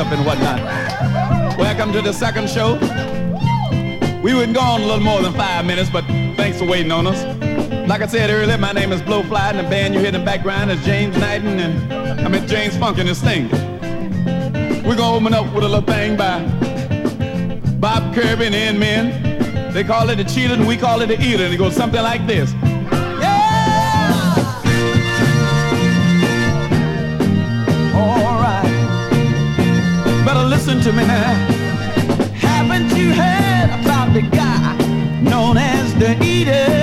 stuff and whatnot. Welcome to the second show. We wouldn't go on a little more than five minutes, but thanks for waiting on us. Like I said earlier, my name is Blowfly, and the band you hear in the background is James Knighton, and I mean James Funk and his thing. We're gonna open up with a little thing by Bob Kirby and the Men. They call it the cheater, and we call it the eater, and it goes something like this. Listen to me. Haven't you heard about the guy known as the eater?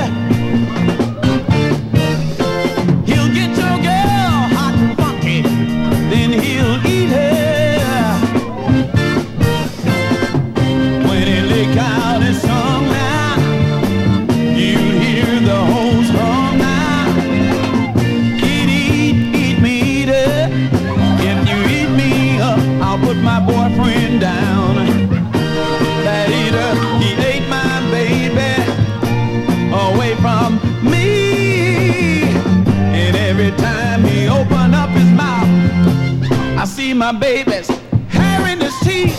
My baby's hair in his teeth,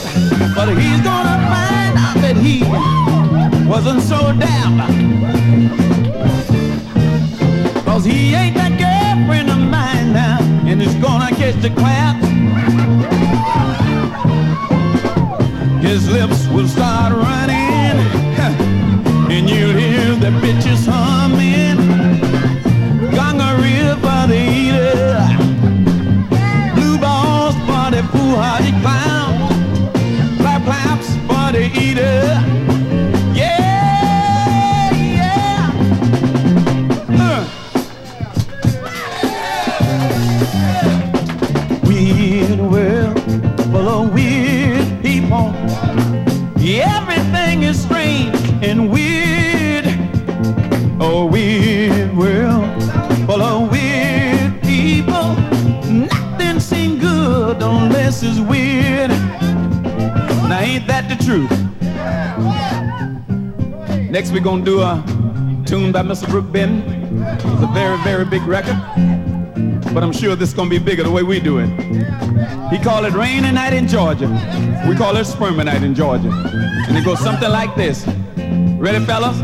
but he's gonna find out that he wasn't so damn. Cause he ain't that girlfriend of mine now, and he's gonna catch the clap. His lips will start running, and you'll hear the bitches humming. Next we're gonna do a tune by Mr. Brook Benton. It's a very, very big record. But I'm sure this is gonna be bigger the way we do it. He called it Rainy Night in Georgia. We call it Spermy Night in Georgia. And it goes something like this. Ready, fellas?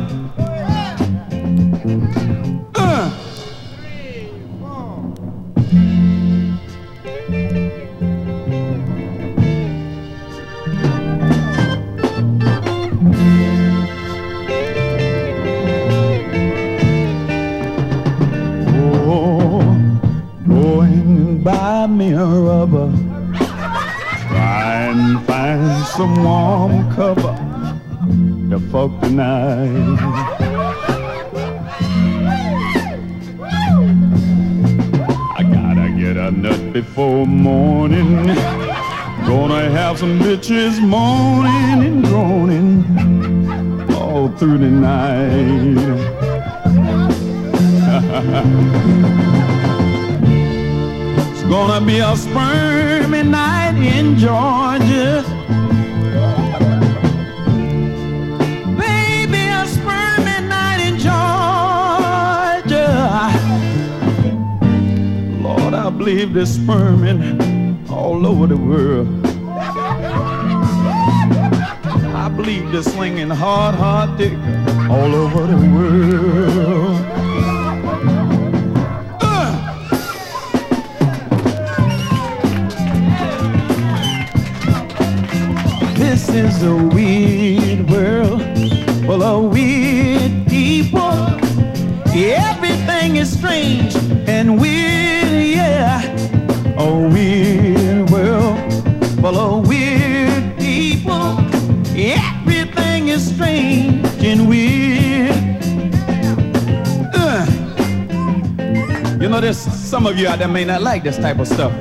There may not like this type of stuff.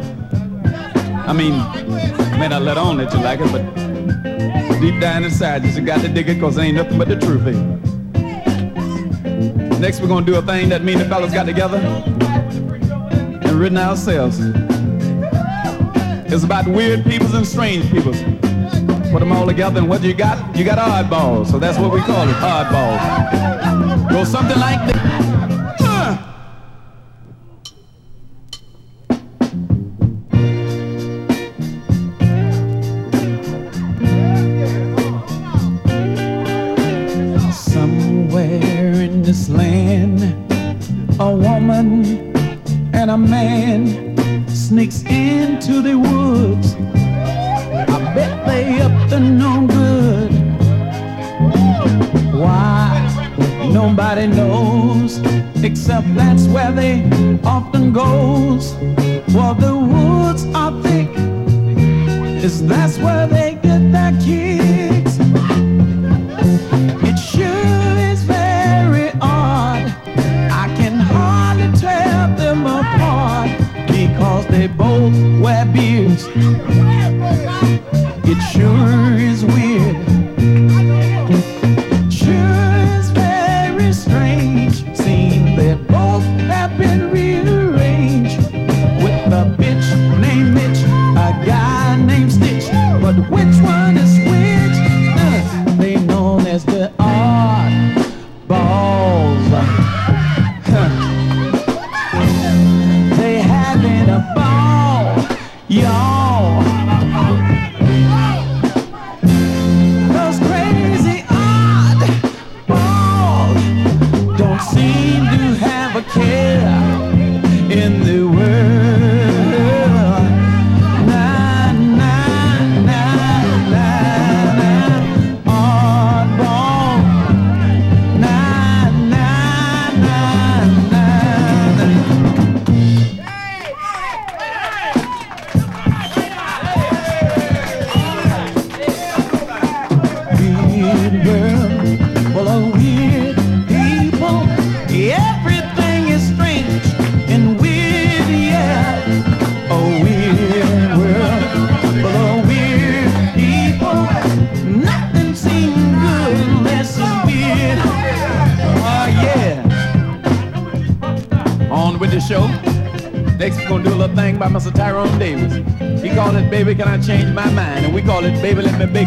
I mean, may not let on that you like it, but deep down inside, you just got to dig it because ain't nothing but the truth here. Next, we're going to do a thing that me and the fellas got together and written ourselves. It's about weird peoples and strange peoples. Put them all together, and what you got? You got oddballs. So that's what we call it, oddballs. Go something like this.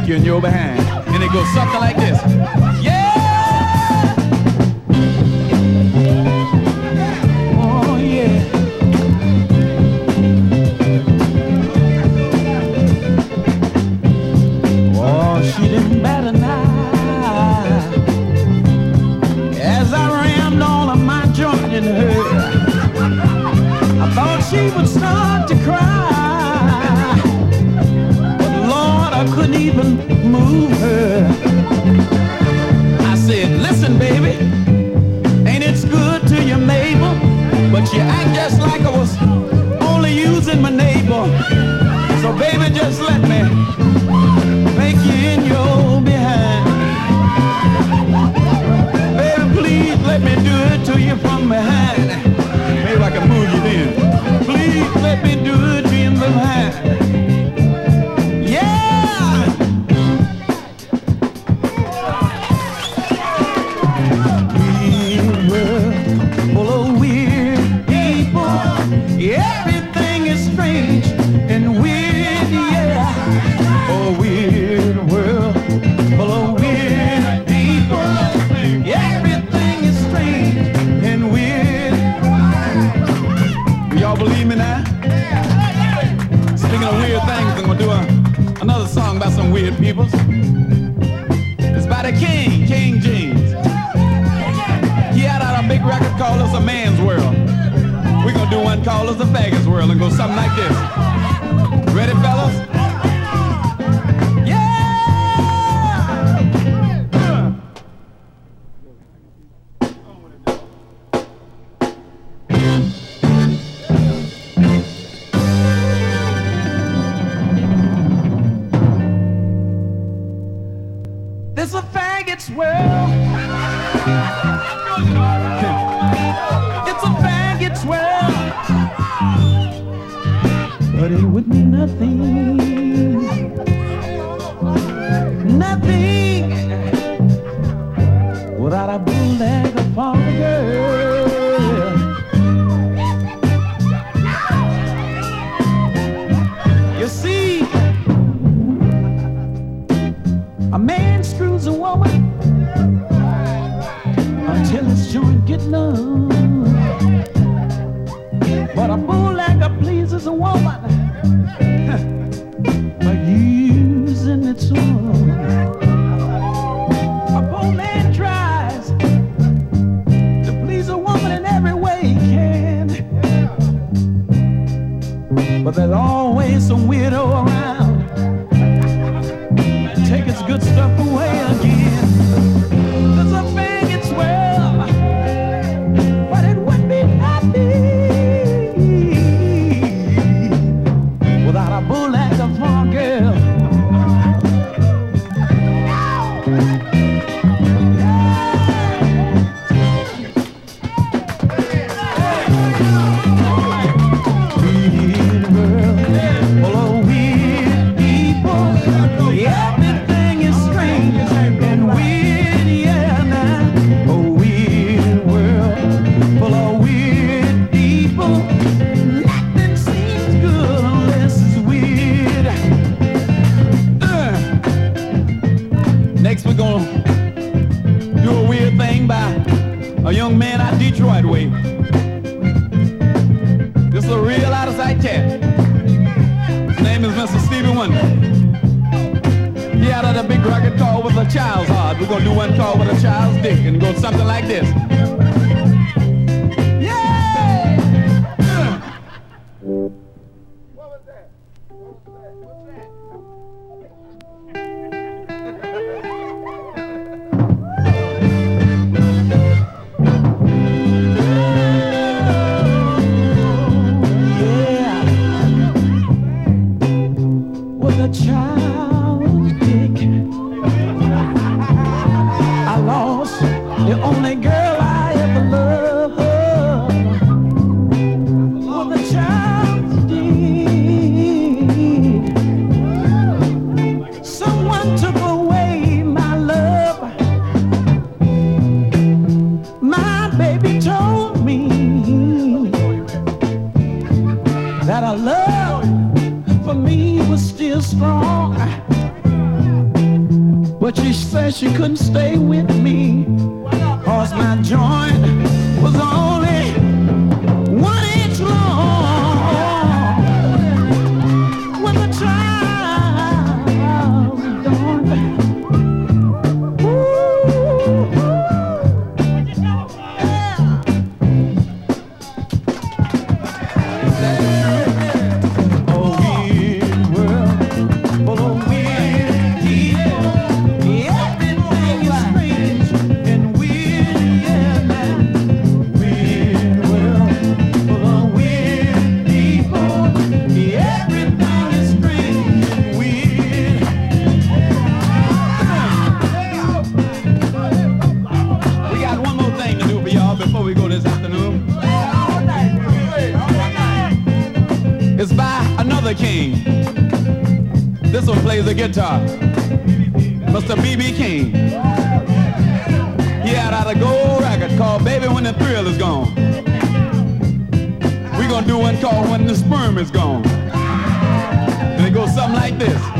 You in your behind. And it goes something like this. Yeah! Baby, ain't it good to you, Mabel? But you act just like I was only using my neighbor. So baby, just let me make you in your behind. Baby, please let me do it to you from behind. Maybe I can move you then. Please let me call us a man's world. We gonna do one. Call us the faggots world and go something like this. Ready, fellas? the guitar. Mr. B.B. King. He had out a gold record called Baby When the Thrill Is Gone. We're gonna do one called When the Sperm Is Gone. And it goes something like this.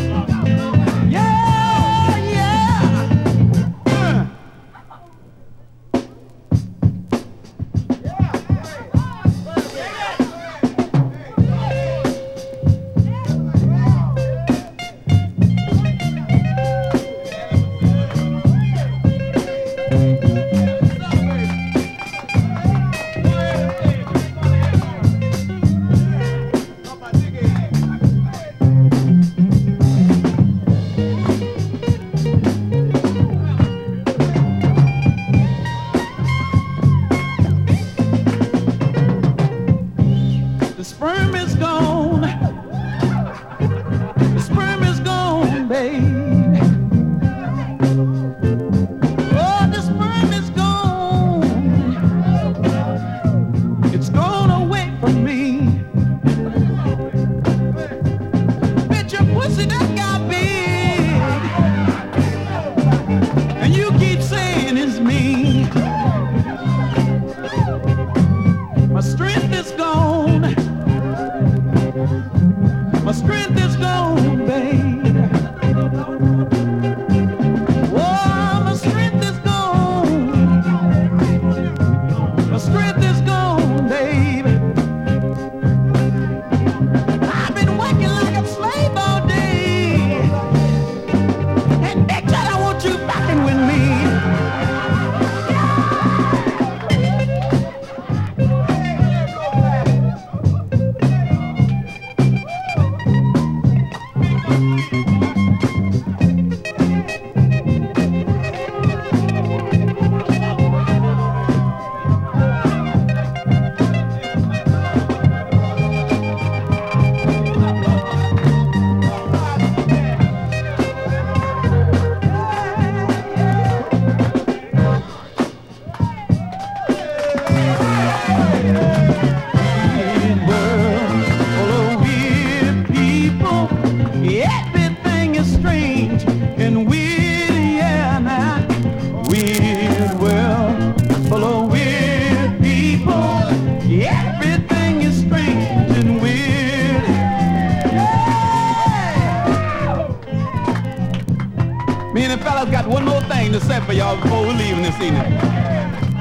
y'all before we leave in this evening.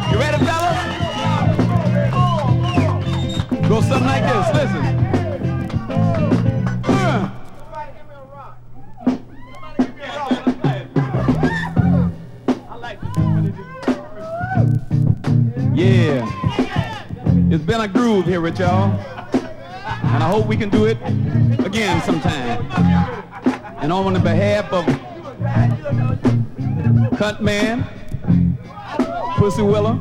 You ready, fellas? Go something like this. Listen. Yeah. It's been a groove here with y'all. And I hope we can do it again sometime. And on the behalf of Cunt Man, Pussy willow,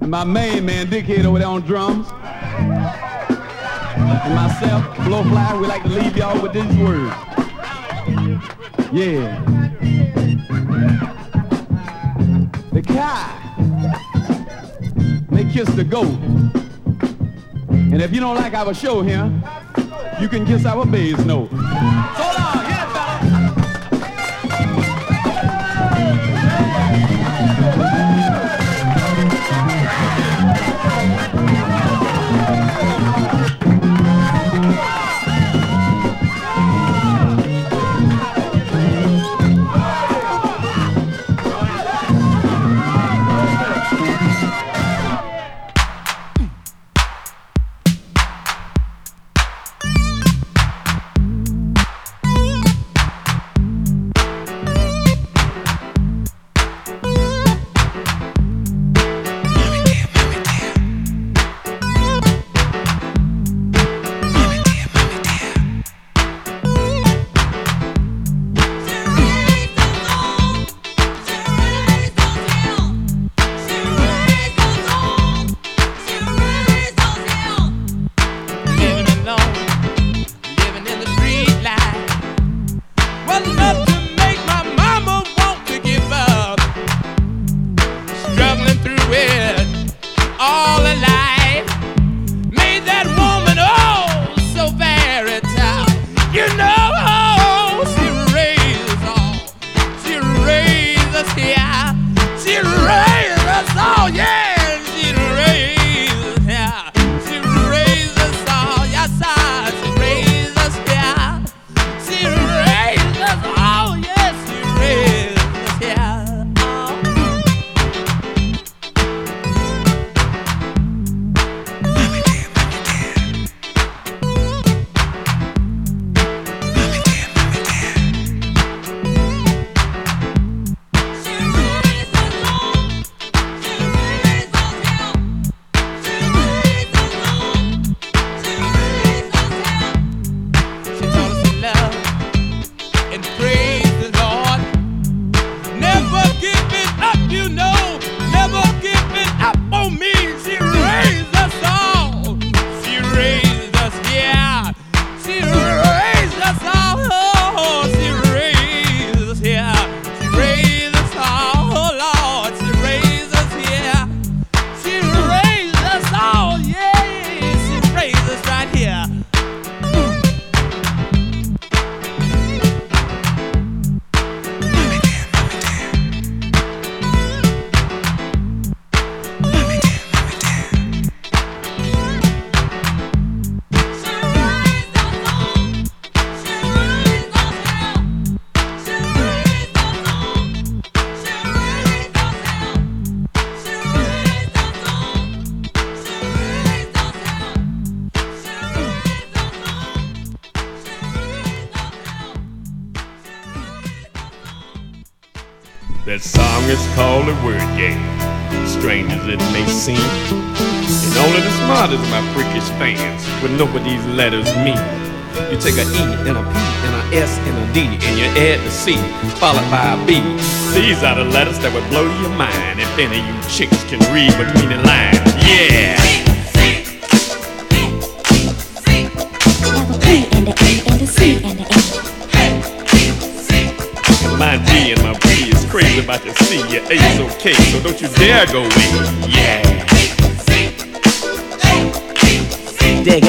and my main man, Dickhead over there on drums, and myself, Blowfly, we like to leave y'all with these words. Yeah. The cow, they kiss the goat. And if you don't like our show here, you can kiss our bass note. So Cowboys fans would know what these letters mean. You take a E and a P and a S and a D and you add the C followed by a B. These are the letters that would blow your mind if any of you chicks can read between the lines. Yeah. My D and my B is crazy about the C. Your A is okay, so don't you dare go in. Yeah. day,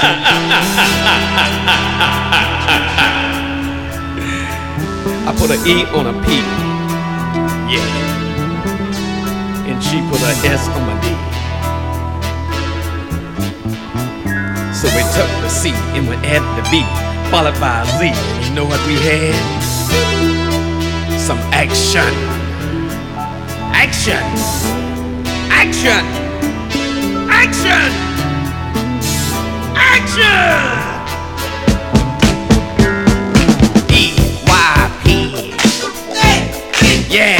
I put an E on a P. Yeah. And she put an S on my D. So we took the C and we added the B, followed by a Z. You know what we had? Some action. Action. Action. Action. Yeah!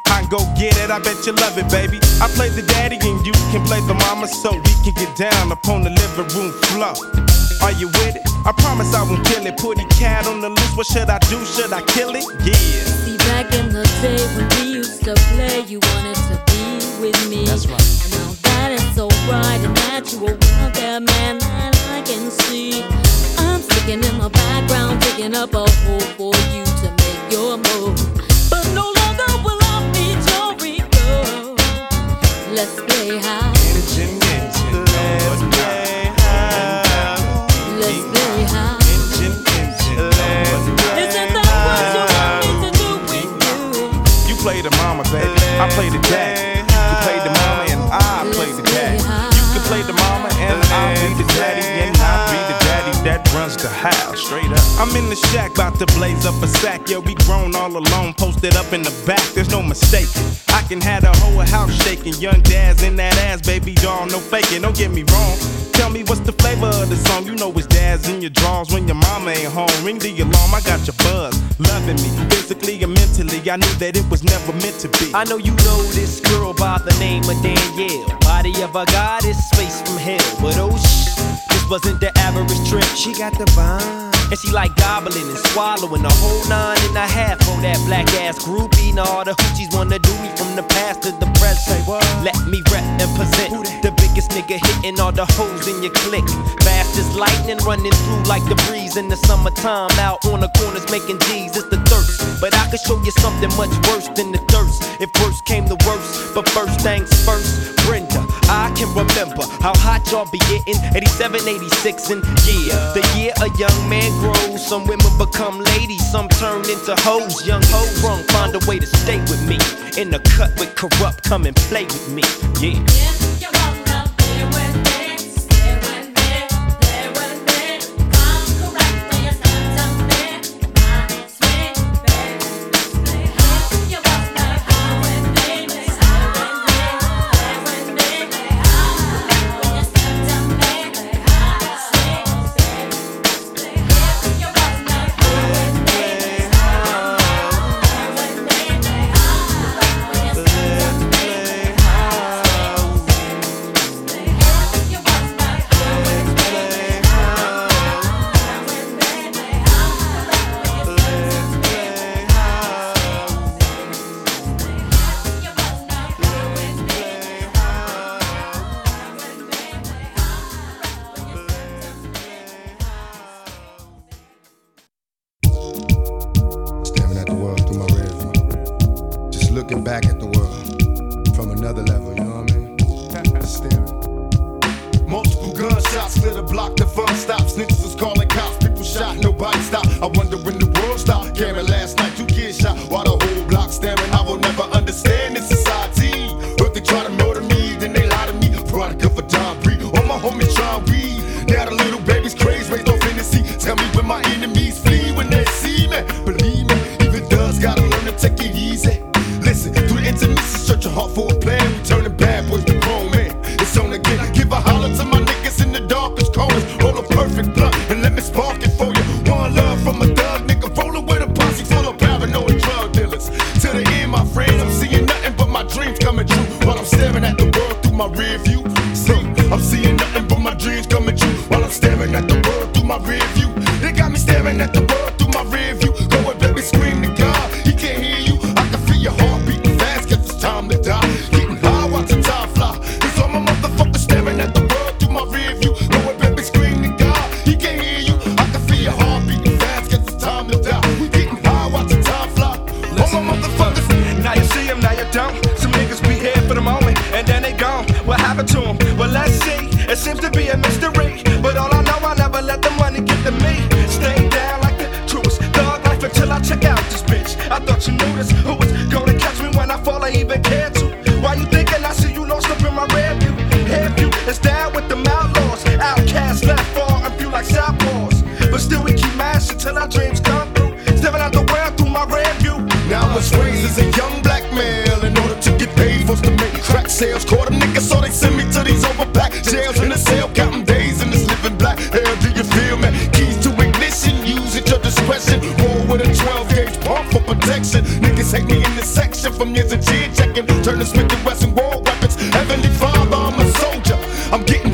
love it, baby. I play the daddy and you can play the mama so we can get down upon the living room floor. Are you with it? I promise I won't kill it. Put a cat on the loose. What should I do? Should I kill it? Yeah. See, back in the day when we used to play, you wanted to be with me. That's right. And now that it's so bright and natural out there, man, that I can see. I'm sticking in the background, digging up a hole for you to make your move. Let's play. Let's play high. Let's play to do with you? You play the mama, baby. I play the dad. Runs the house. Straight up. I'm in the shack, about to blaze up a sack. Yeah, we grown all alone, posted up in the back. There's no mistake. I can have the whole house shaking. Young dads in that ass, baby doll, no faking. Don't get me wrong. Tell me what's the flavor of the song. You know it's dads in your drawers when your mama ain't home. Ring the alarm, I got your buzz. Loving me, physically and mentally. I knew that it was never meant to be. I know you know this girl by the name of Danielle. Body of a goddess, space from hell. But oh this wasn't the average trip. She got the vibe. And she like gobbling and swallowing a whole nine and a half for that black ass groupie. Now all the hoochies wanna do me from the past to the present. Let me rep and present the biggest nigga hitting all the hoes in your clique. Fast as lightning running through like the breeze in the summertime. Out on the corners making G's, it's the thirst. But I could show you something much worse than the thirst. If worst came to worst, but first things first, Brenda, I can remember how hot y'all be getting 87, 86, and yeah, the year a young man grows. Some women become ladies, some turn into hoes. Young hoes sprung, find a way to stay with me. In the cut with corrupt, come and play with me. Yeah. yeah for protection. Niggas hate me in the section from years of cheer checking. Turning Smith and Wesson world weapons. Heavenly Father, I'm a soldier. I'm getting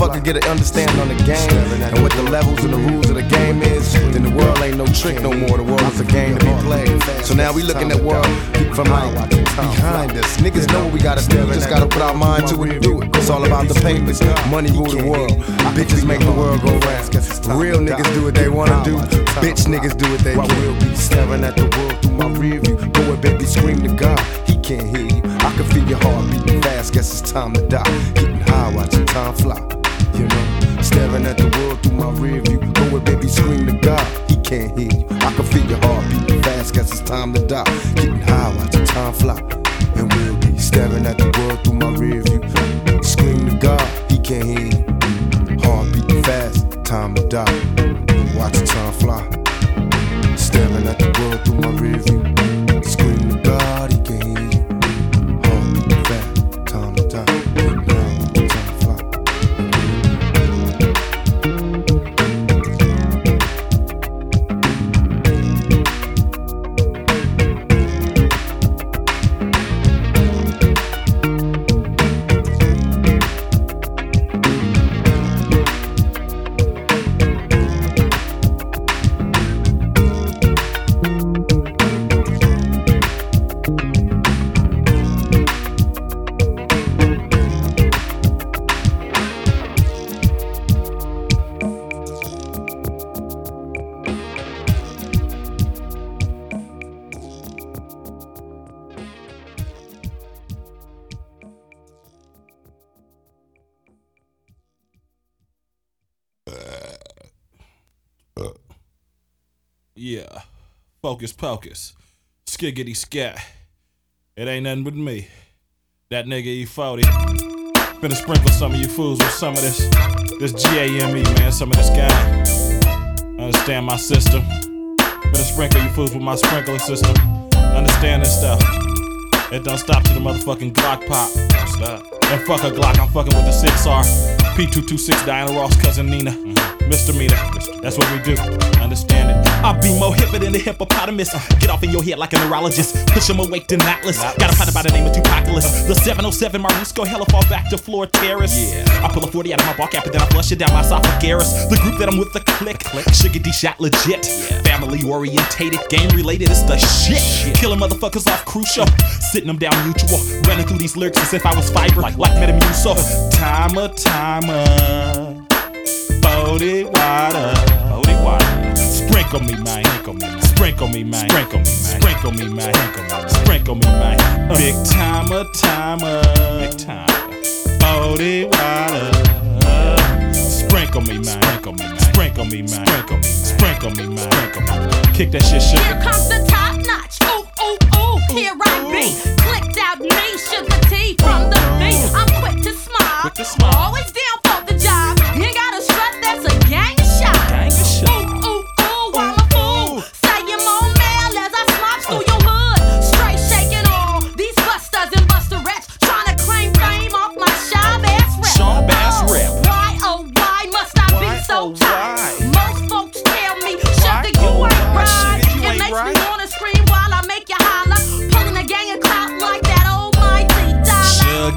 motherfucker get an understanding on the game and what the levels and the rules of the game is, then the world ain't no trick no more. The world's a game to be played. So now we looking at world from like behind us. Niggas know what we gotta do. We Just gotta put our mind to it and do it. It's all about the papers. Money rule the world. Bitches make the world go round. Real niggas do what they wanna do. Bitch niggas do what they do. I will be staring at the world through my rear view. ahead, baby, scream to God. He can't hear you. I can feel your heart beating fast. Guess it's time to die. Getting high, watching time fly you know. Staring at the world through my rear view. Going, baby, scream to God. He can't hear you. I can feel your heart beating fast, guess it's time to die. Getting high, watching time fly. And we'll be staring at the world through my rear view. Scream to God, he can't hear you. Heart beating fast, time to die. Watch time fly. Staring at the world through my rear view. Palkus. Skiggity scat. It ain't nothing but me. That nigga E40. Gonna sprinkle some of you fools with some of this. This GAME, man, some of this guy. Understand my system. Gonna sprinkle you fools with my sprinkler system. Understand this stuff. It don't stop to the motherfucking Glock pop. Stop. And fuck a Glock, I'm fucking with the 6R. P226 Diana Ross, cousin Nina. Mm-hmm. Misdemeanor. That's what we do understand it. I be more hipper than the hippopotamus. Get off in your head like a neurologist. Push him awake than Atlas. Got a partner by the name of Tupaculus. The 707 Marisco hella fall back to floor terrace. Yeah. I pull a 40 out of my bar cap and then I flush it down my esophagus. The group that I'm with, the click. Sugar D shot legit. Family orientated, game related, it's the shit. Killing motherfuckers off crucial. Sitting them down mutual. Running through these lyrics as if I was fiber. Like, like Metamucil. Timer, timer. Body water. Body water. Sprinkle me, man. Sprinkle me, man. Sprinkle me, man. Sprinkle me, man. Sprinkle me, man. Sprinkle me, man. Big timer, timer. Big timer. Body water. Sprinkle me, man. Sprinkle me, man. Sprinkle me, man. Sprinkle me, man. Sprinkle me, man. Sprinkle me, man. Kick that shit, Here comes the top notch. Ooh, ooh, ooh. Here I be. Clicked out me, Suga-T from the V. I'm quick to smile. Quick to smile. Always down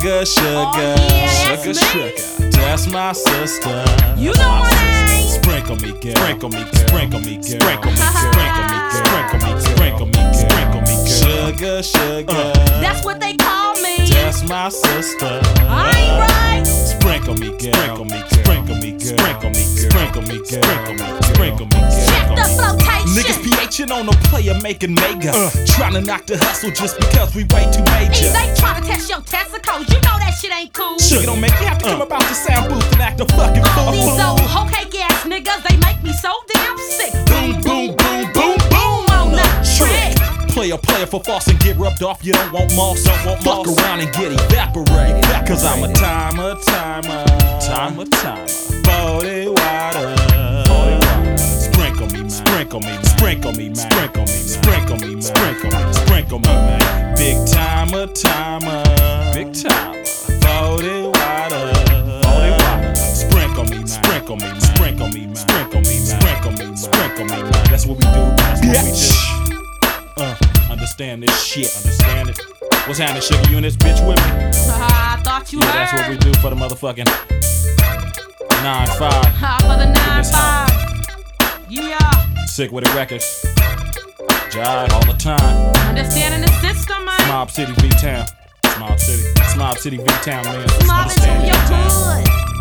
Sugar, sugar, Oh, yeah, sugar, sugar. That's my sister. You know my sister. name. Sprinkle me, girl. Sprinkle me, girl. Sprinkle me, girl. Sprinkle me, girl. Sprinkle me, girl. Sprinkle me, girl. Sprinkle me, girl. Sprinkle me, girl. Sugar, sugar. Uh. That's what they call me. That's my sister. I ain't right. Sprinkle me, girl. Sprinkle me, girl. Sprinkle me, girl. Sprinkle me, girl. Sprinkle me, girl. Sprinkle me, girl. Sprinkle me, girl. Check the flotation. Niggas PHing on a player making mega. Uh. Trying to knock the hustle just because we way too major. They trying to test your testicles. You know that shit ain't cool. Sugar don't make me have to come uh. about the sound booth and act a fucking All these fool. old hoe cake ass niggas, they make me so damn sick. Boom, boom, boom, boom, Player, player for false and get rubbed off. You don't want moss, don't want Fuck around and get evaporated. Cause I'm a timer, timer, timer, timer. Body water, body water. Sprinkle me, man. Sprinkle me, man. Sprinkle me, man. Sprinkle me. Sprinkle me, man. Sprinkle me, sprinkle me, man. Big timer, timer, big timer. Body water, body water. Sprinkle me, man. Sprinkle me, man. Sprinkle me, man. Sprinkle me. Sprinkle me. Sprinkle me, man. That's what we do. That's what we do. Uh, understand this shit. Understand it. What's happening, sugar units? Bitch with me. I thought you Yeah, heard. that's what we do for the motherfucking nine five. Ha, ah, for the nine This five. Yeah. Sick with the records. Jive all the time. Understanding the system, man. Mob City V Town. Mob City. Mob City V Town, man. Mob Understand your that.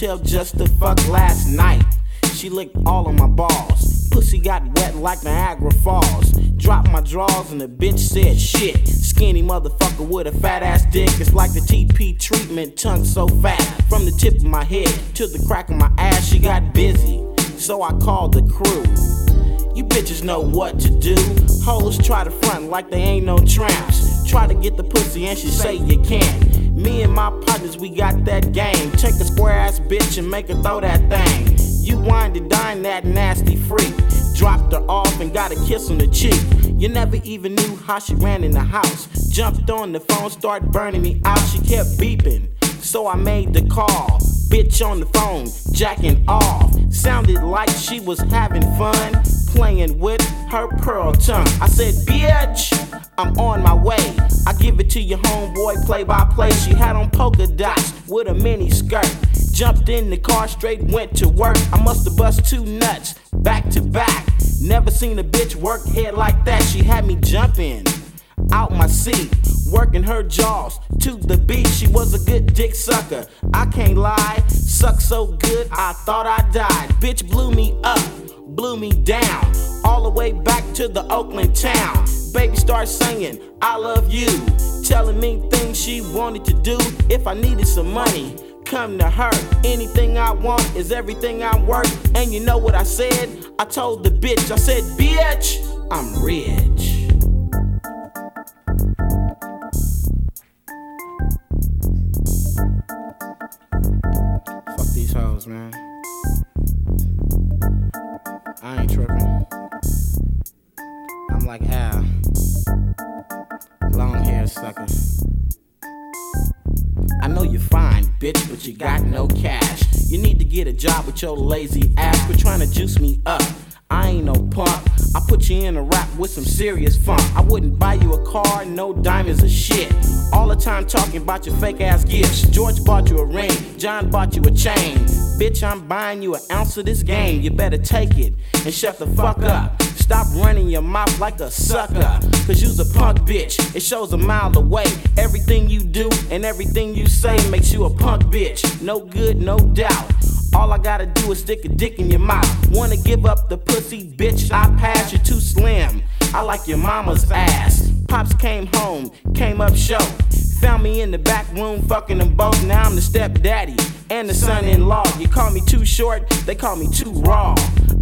Just to fuck last night. She licked all of my balls. Pussy got wet like Niagara Falls. Dropped my drawers and the bitch said shit. Skinny motherfucker with a fat ass dick. It's like the TP treatment, tongue so fat. From the tip of my head to the crack of my ass, she got busy. So I called the crew. You bitches know what to do. Hoes try to front like they ain't no tramps. Try to get the pussy and she say you can't. Me and my partners, we got that game. Take a square ass bitch and make her throw that thing. You wind and dine that nasty freak. Dropped her off and got a kiss on the cheek. You never even knew how she ran in the house. Jumped on the phone, started burning me out. She kept beeping, so I made the call. Bitch on the phone, jacking off. Sounded like she was having fun, playing with her pearl tongue. I said, Bitch, I'm on my way. I give it to your homeboy play by play. She had on polka dots with a mini skirt. Jumped in the car, straight went to work. I must have bust two nuts back to back. Never seen a bitch work head like that. She had me jumping out my seat, working her jaws to the beat. She was a good dick sucker. I can't lie, suck so good I thought I died. Bitch blew me up, blew me down, all the way back to the Oakland town. Baby started singing, I love you, telling me things she wanted to do if I needed some money. Come to her. Anything I want is everything I'm worth. And you know what I said? I told the bitch, I said, Bitch, I'm rich. Fuck these hoes, man. I ain't tripping. I'm like Al. Long hair sucker. I know you're fine, bitch, but you got no cash. You need to get a job with your lazy ass. Quit trying to juice me up. I ain't no punk. I put you in a rap with some serious funk. I wouldn't buy you a car, no diamonds or shit. All the time talking about your fake ass gifts. George bought you a ring, John bought you a chain. Bitch, I'm buying you an ounce of this game. You better take it and shut the fuck up. Stop running your mouth like a sucker. Cause you's a punk bitch. It shows a mile away. Everything you do and everything you say makes you a punk bitch. No good, no doubt. All I gotta do is stick a dick in your mouth. Wanna give up the pussy, bitch? I pass. You're too slim. I like your mama's ass. Pops came home, came up show. Found me in the back room, fucking them both. Now I'm the stepdaddy and the son-in-law. You call me too short, they call me too raw.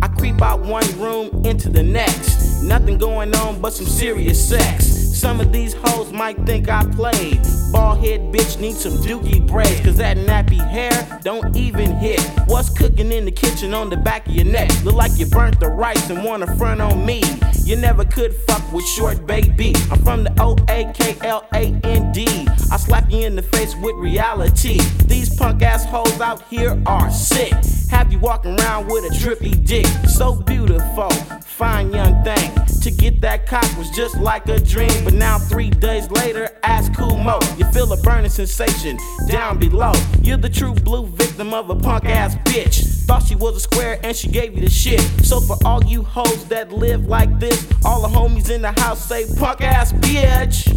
I creep out one room into the next. Nothing going on but some serious sex. Some of these hoes might think I played. Bald head bitch needs some dookie braids. Cause that nappy hair don't even hit. What's cooking in the kitchen on the back of your neck? Look like you burnt the rice and wanna front on me. You never could fuck with short baby. I'm from the O A K L A N D. I slap you in the face with reality. These punk ass hoes out here are sick. Have you walking around with a trippy dick. So beautiful, fine young thing. To get that cock was just like a dream. But now, three days later, ask Cool Mo. You feel a burning sensation down below. You're the true blue victim of a punk ass bitch. Thought she was a square and she gave you the shit. So, for all you hoes that live like this, all the homies in the house say punk ass bitch.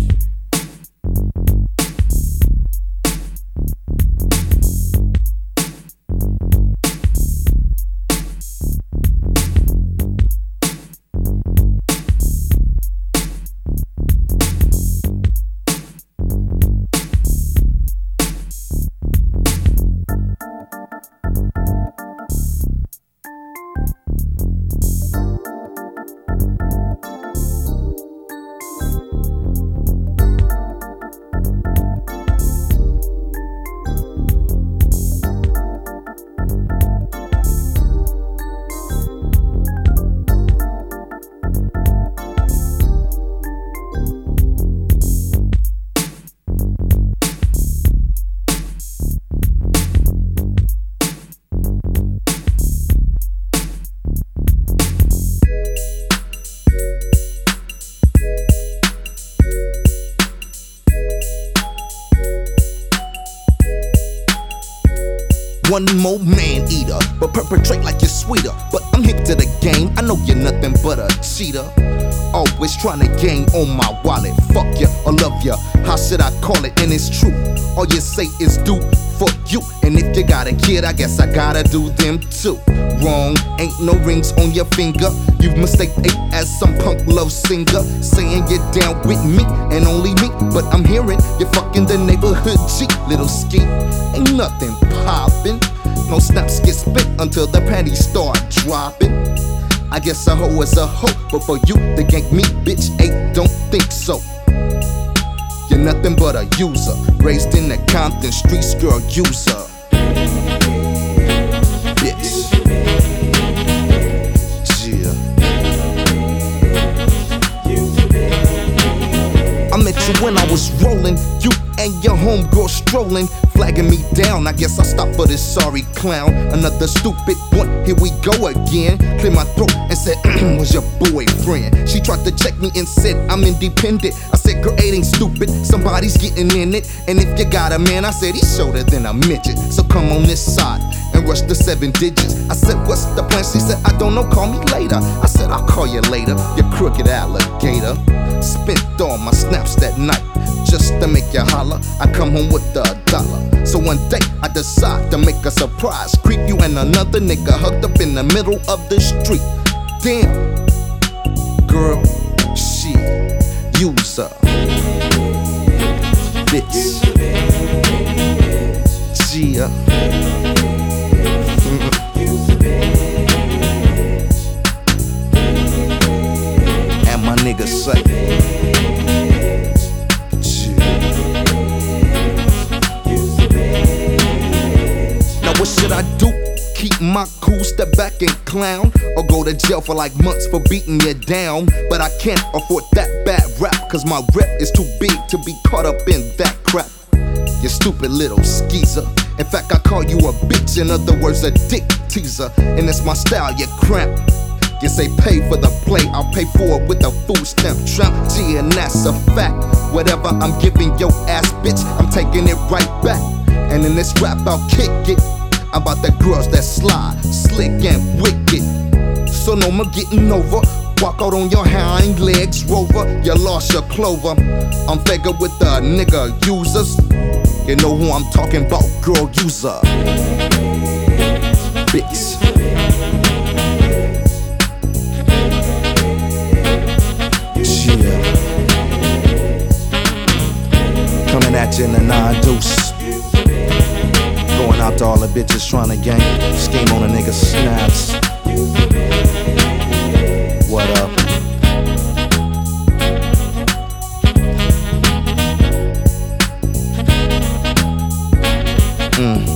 One more man eater, but perpetrate like you're sweeter. But I'm hip to the game, I know you're nothing but a cheater. Always trying to gain on my wallet. Fuck ya or love ya, how should I call it? And it's true, all you say is do for you. And if you got a kid, I guess I gotta do them too. Wrong, ain't no rings on your finger. You've mistaken it as some punk love singer. Saying you're down with me and only me. But I'm hearing you're fucking the neighborhood G. Little ski, ain't nothing poppin'. No snaps get spit until the panties start dropping. I guess a hoe is a hoe, but for you, the gang me, bitch, ain't don't think so. You're nothing but a user, raised in the Compton streets, girl, user. Bitch. Yeah. I met you when I was rolling, you and your homegirl strolling, flagging me down. I guess I'll stop for this sorry clown. Another stupid one, here we go again. Clear my throat and said, was your boyfriend? She tried to check me and said, I'm independent. I said, girl, it ain't stupid, somebody's getting in it. And if you got a man, I said, he's shorter than a midget. So come on this side and rush the seven digits. I said, What's the plan? She said, I don't know, call me later. I said, I'll call you later, you crooked alligator. Spent all my snaps that night just to make you holler. I come home with a dollar. So one day I decide to make a surprise. Creep you and another nigga hugged up in the middle of the street. Damn, girl, she, user, bitch, Gia. Mm-hmm. And my nigga say, Now what should I do? keeping my cool, step back and clown. Or go to jail for like months for beating you down. But I can't afford that bad rap, cause my rep is too big to be caught up in that crap. You stupid little skeezer. In fact, I call you a bitch, in other words, a dick teaser. And it's my style, you cramp. You say pay for the play, I'll pay for it with a food stamp tramp. Gee, and that's a fact. Whatever I'm giving your ass, bitch, I'm taking it right back. And in this rap, I'll kick it. About the girls that slide, slick and wicked. So no more getting over. Walk out on your hind legs, rover. You lost your clover. I'm figure with the nigga users. You know who I'm talking about, girl user. Bitch. Yeah. Coming at you in the nine to all the bitches trying to gang. Scheme on a nigga snaps. What up? Mm.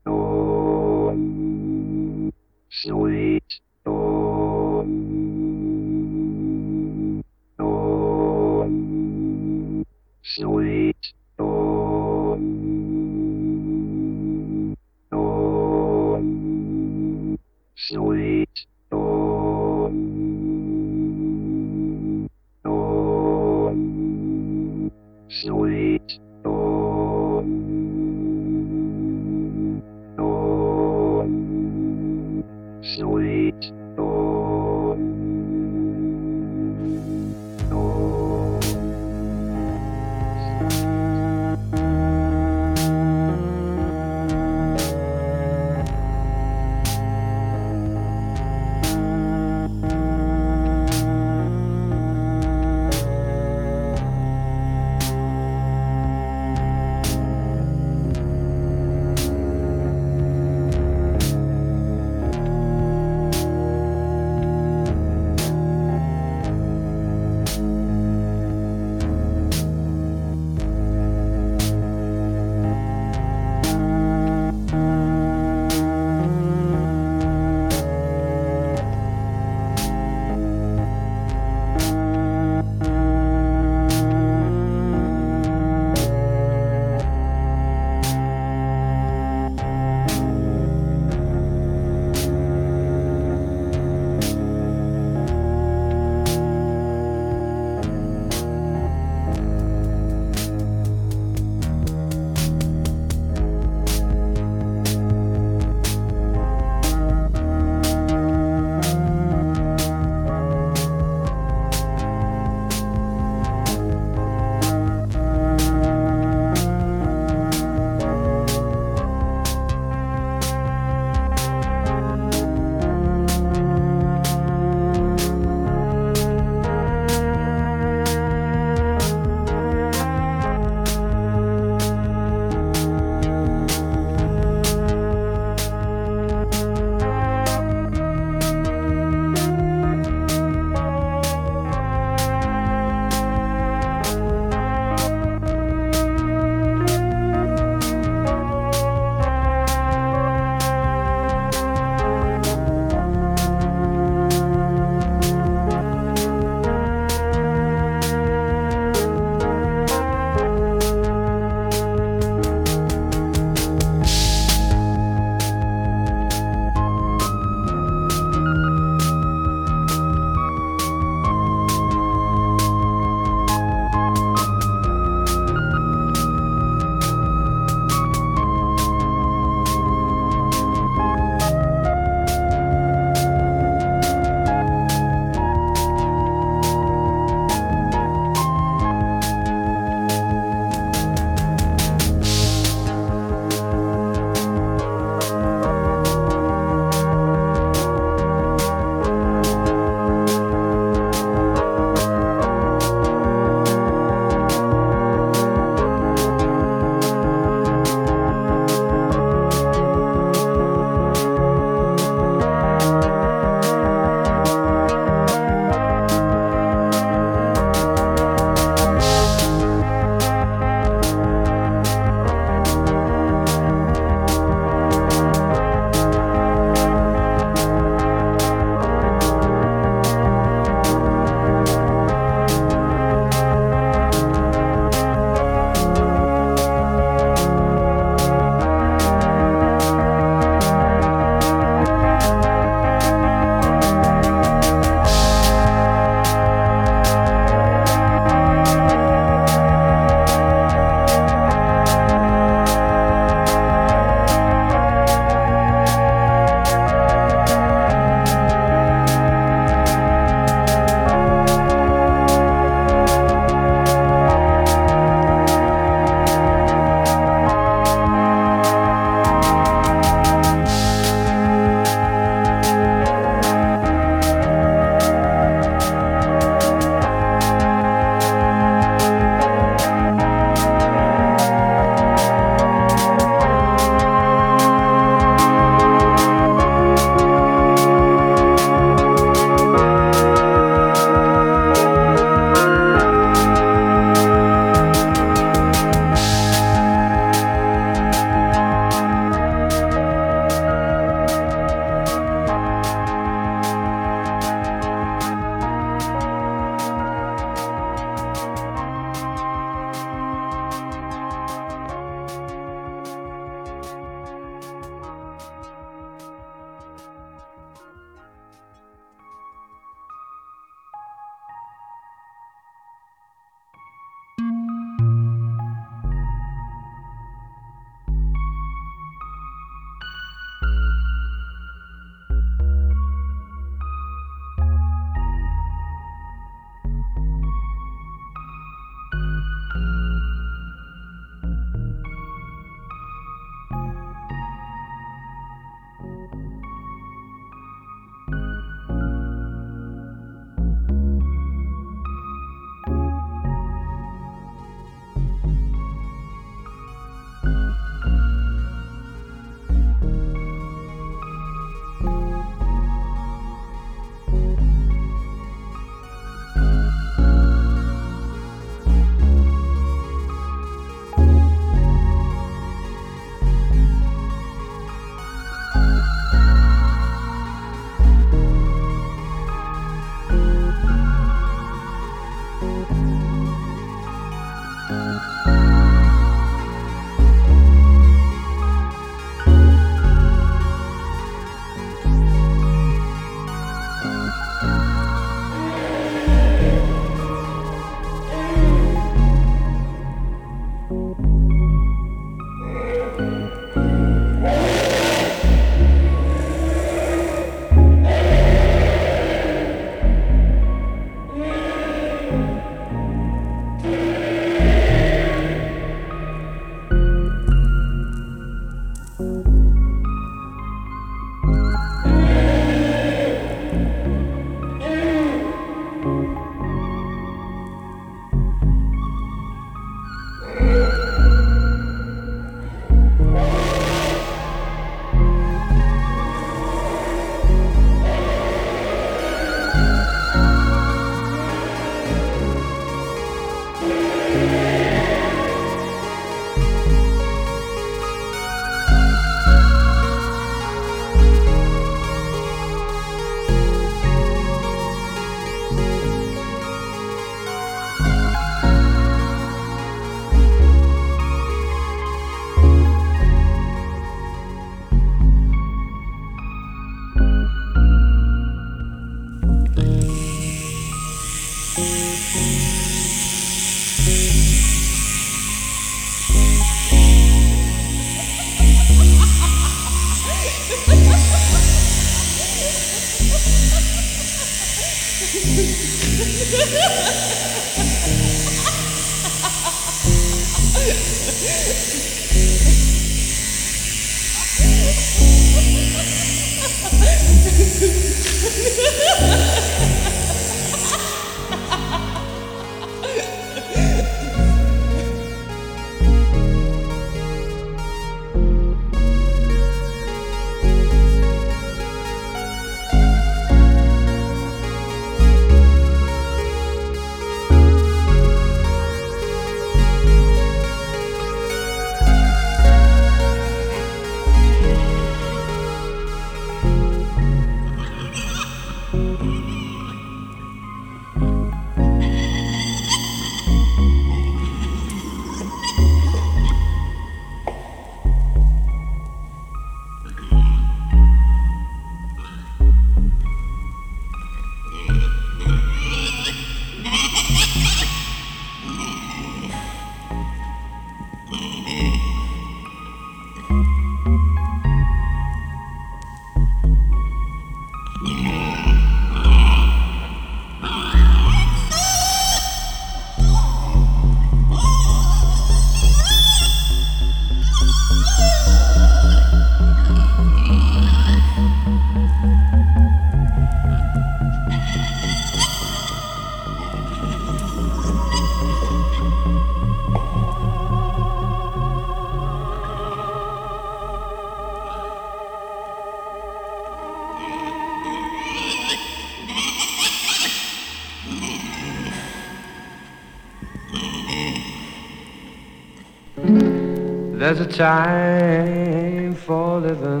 Time for living.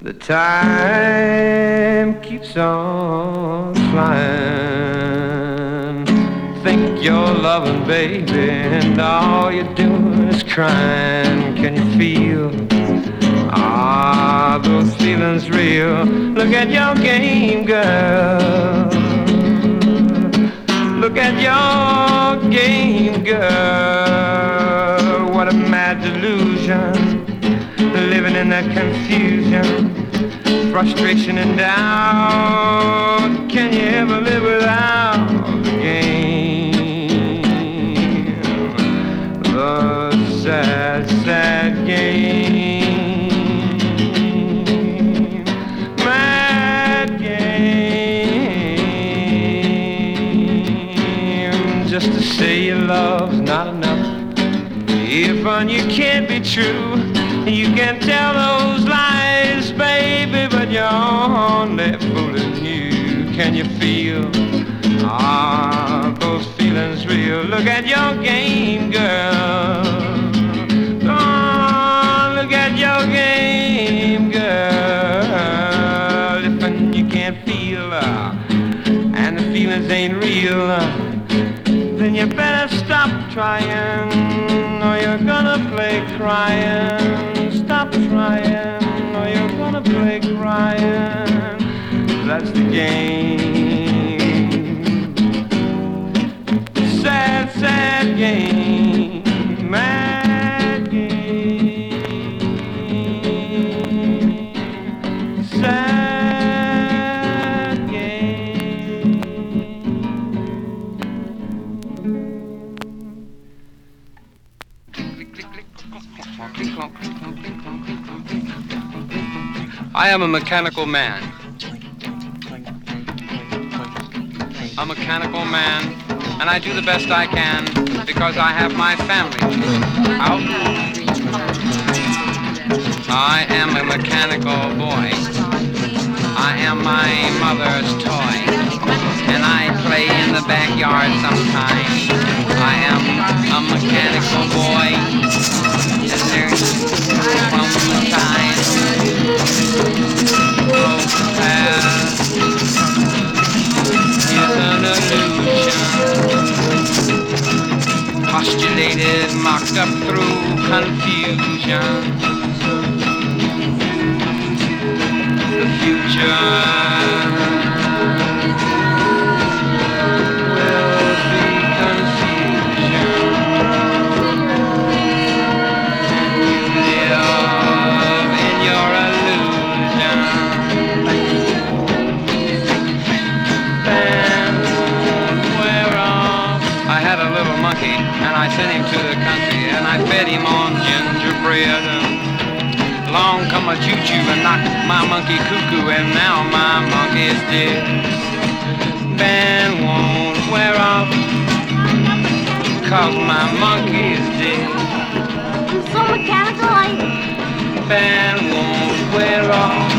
The time keeps on flying. Think you're loving, baby, and all you're doing is crying. Can you feel? Ah, those feelings real. Look at your game, girl. Look at game, girl. What a mad delusion. Living in that confusion, frustration and doubt. Can you ever live without the game? The sad, sad game. If on you can't be true, you can tell those lies, baby, but you're only fooling you. Can you feel? Ah, those feelings real. Look at your game, girl. Oh, look at your game, girl. If you can't feel, uh, and the feelings ain't real, uh, then you better stop trying, or you're gonna play crying. Stop trying, or you're gonna play crying. That's the game. Sad, sad game. I am a mechanical man. A mechanical man, and I do the best I can because I have my family out. I am a mechanical boy. I am my mother's toy, and I play in the backyard sometimes. I am a mechanical boy, from the time postulated, mocked up through confusion. The future. Sent him to the country and I fed him on gingerbread. And along come a choo-choo and knocked my monkey cuckoo and now my monkey is dead. Band won't wear off cause my monkey is dead. I'm so mechanical, I. Band won't wear off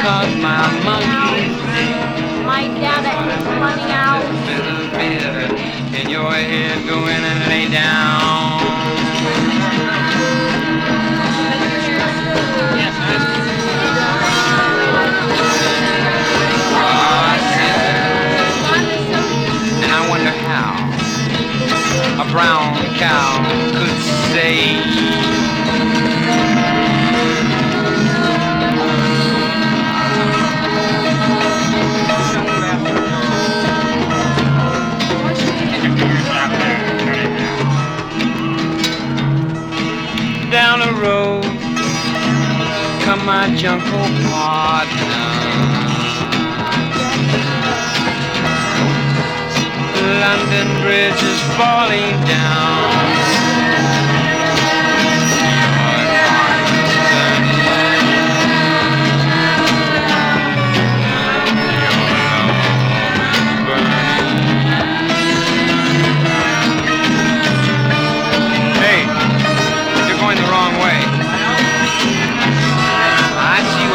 cause my monkey is dead. My is running out. Little bit in your head, go in and lay down. And I wonder how a brown cow could say. My jungle partner. London Bridge is falling down.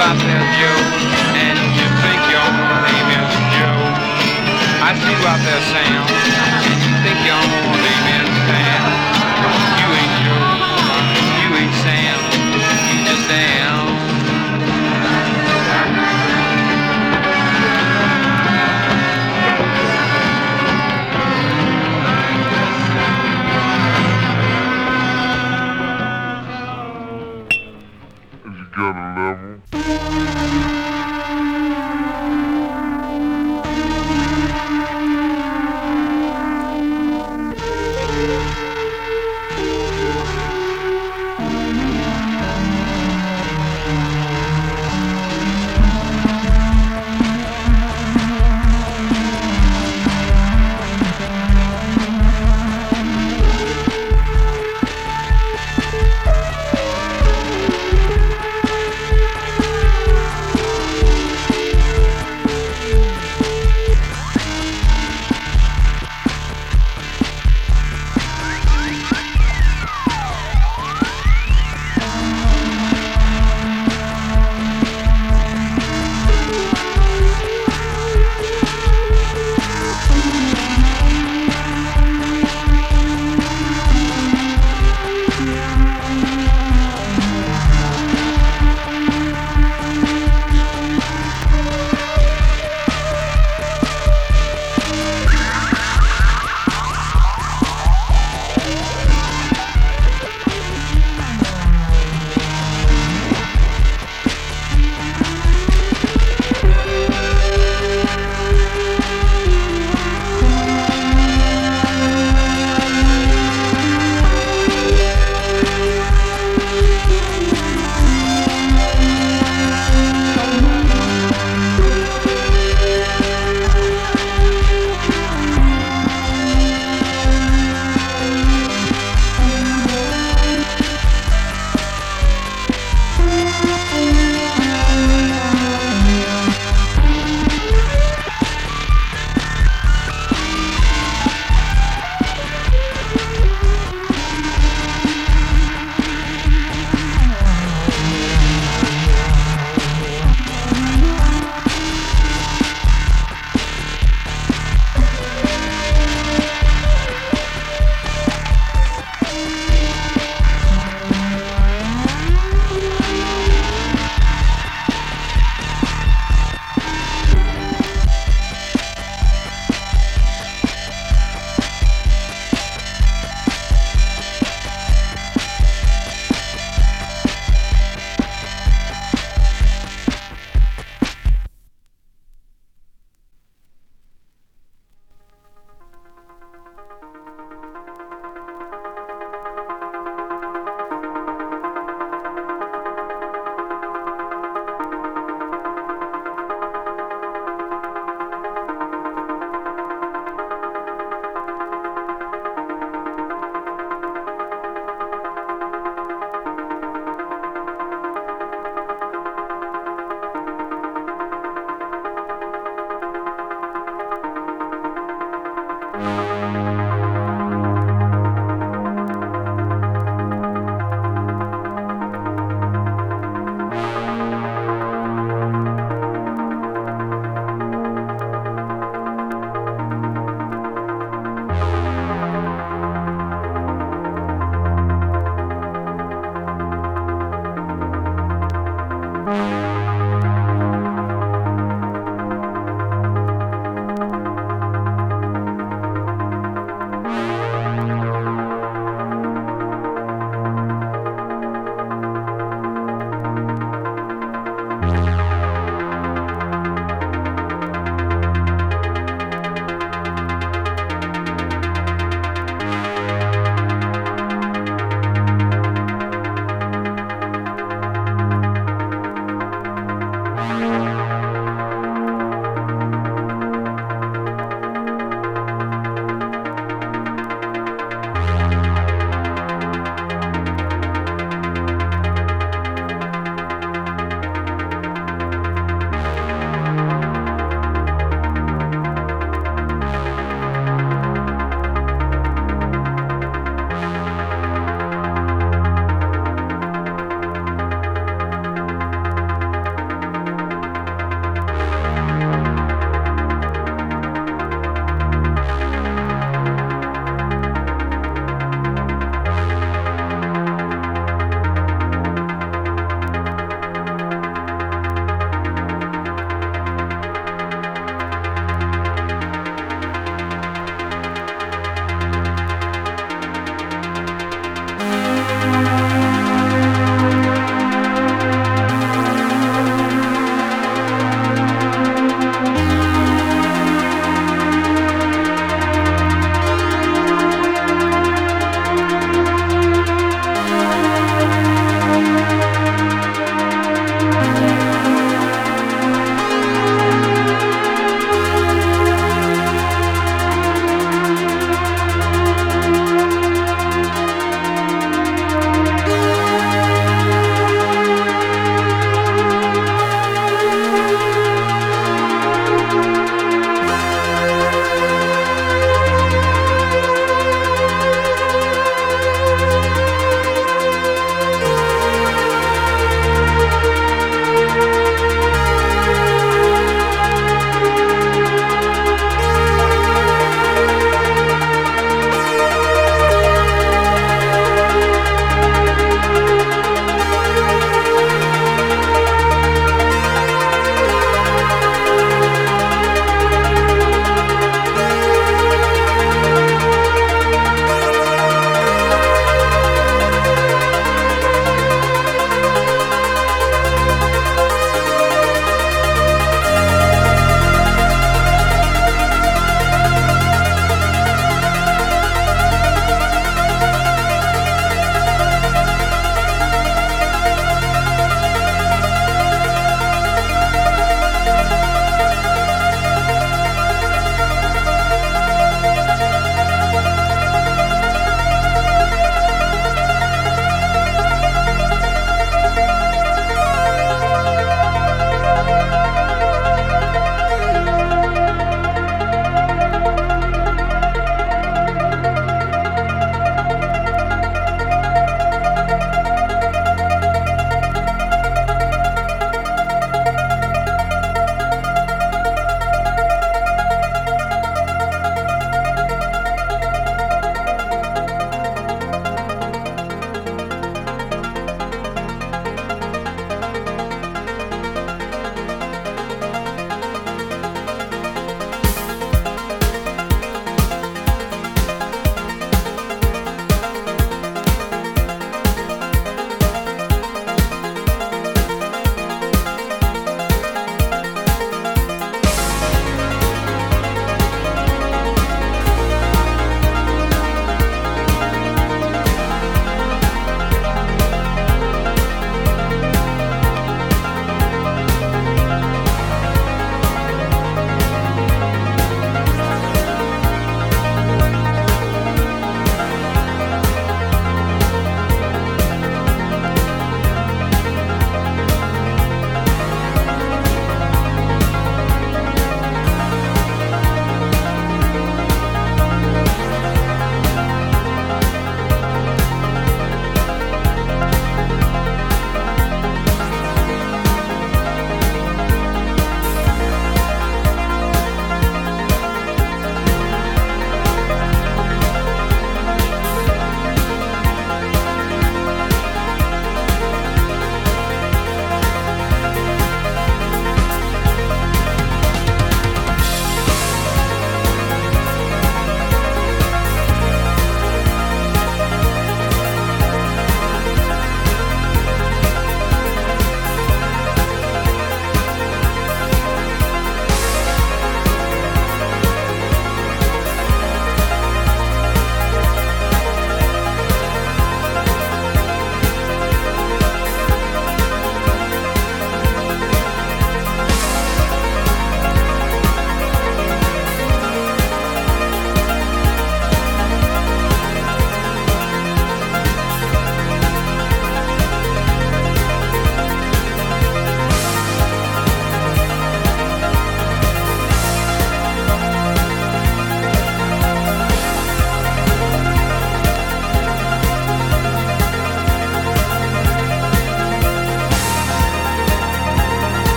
Out there, Joe, and you think your name is Joe. I see you out there, Sam, and you think your